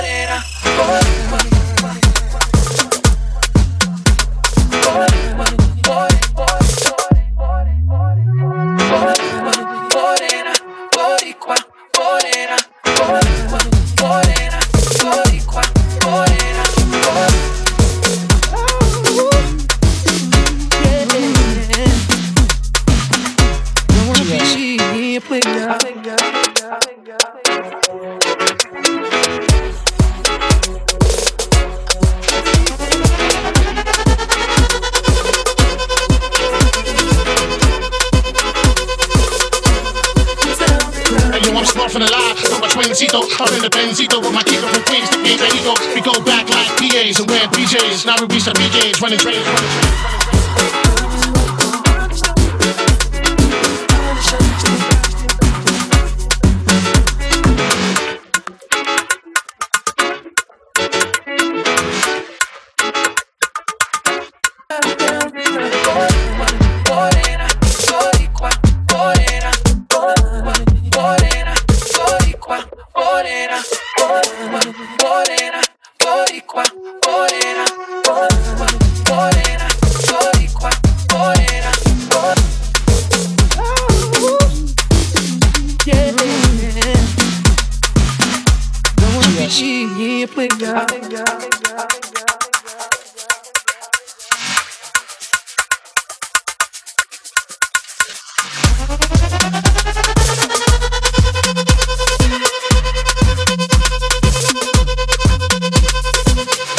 morena. Play, play, play, play, play, play, play, play, play, Twinsito, up in the Benzito with my kicker from Queens. Me and we go back like PAs and wear PJs. Now we reach the BJs, running trains. Running trains, running trains. She, yeah, play God.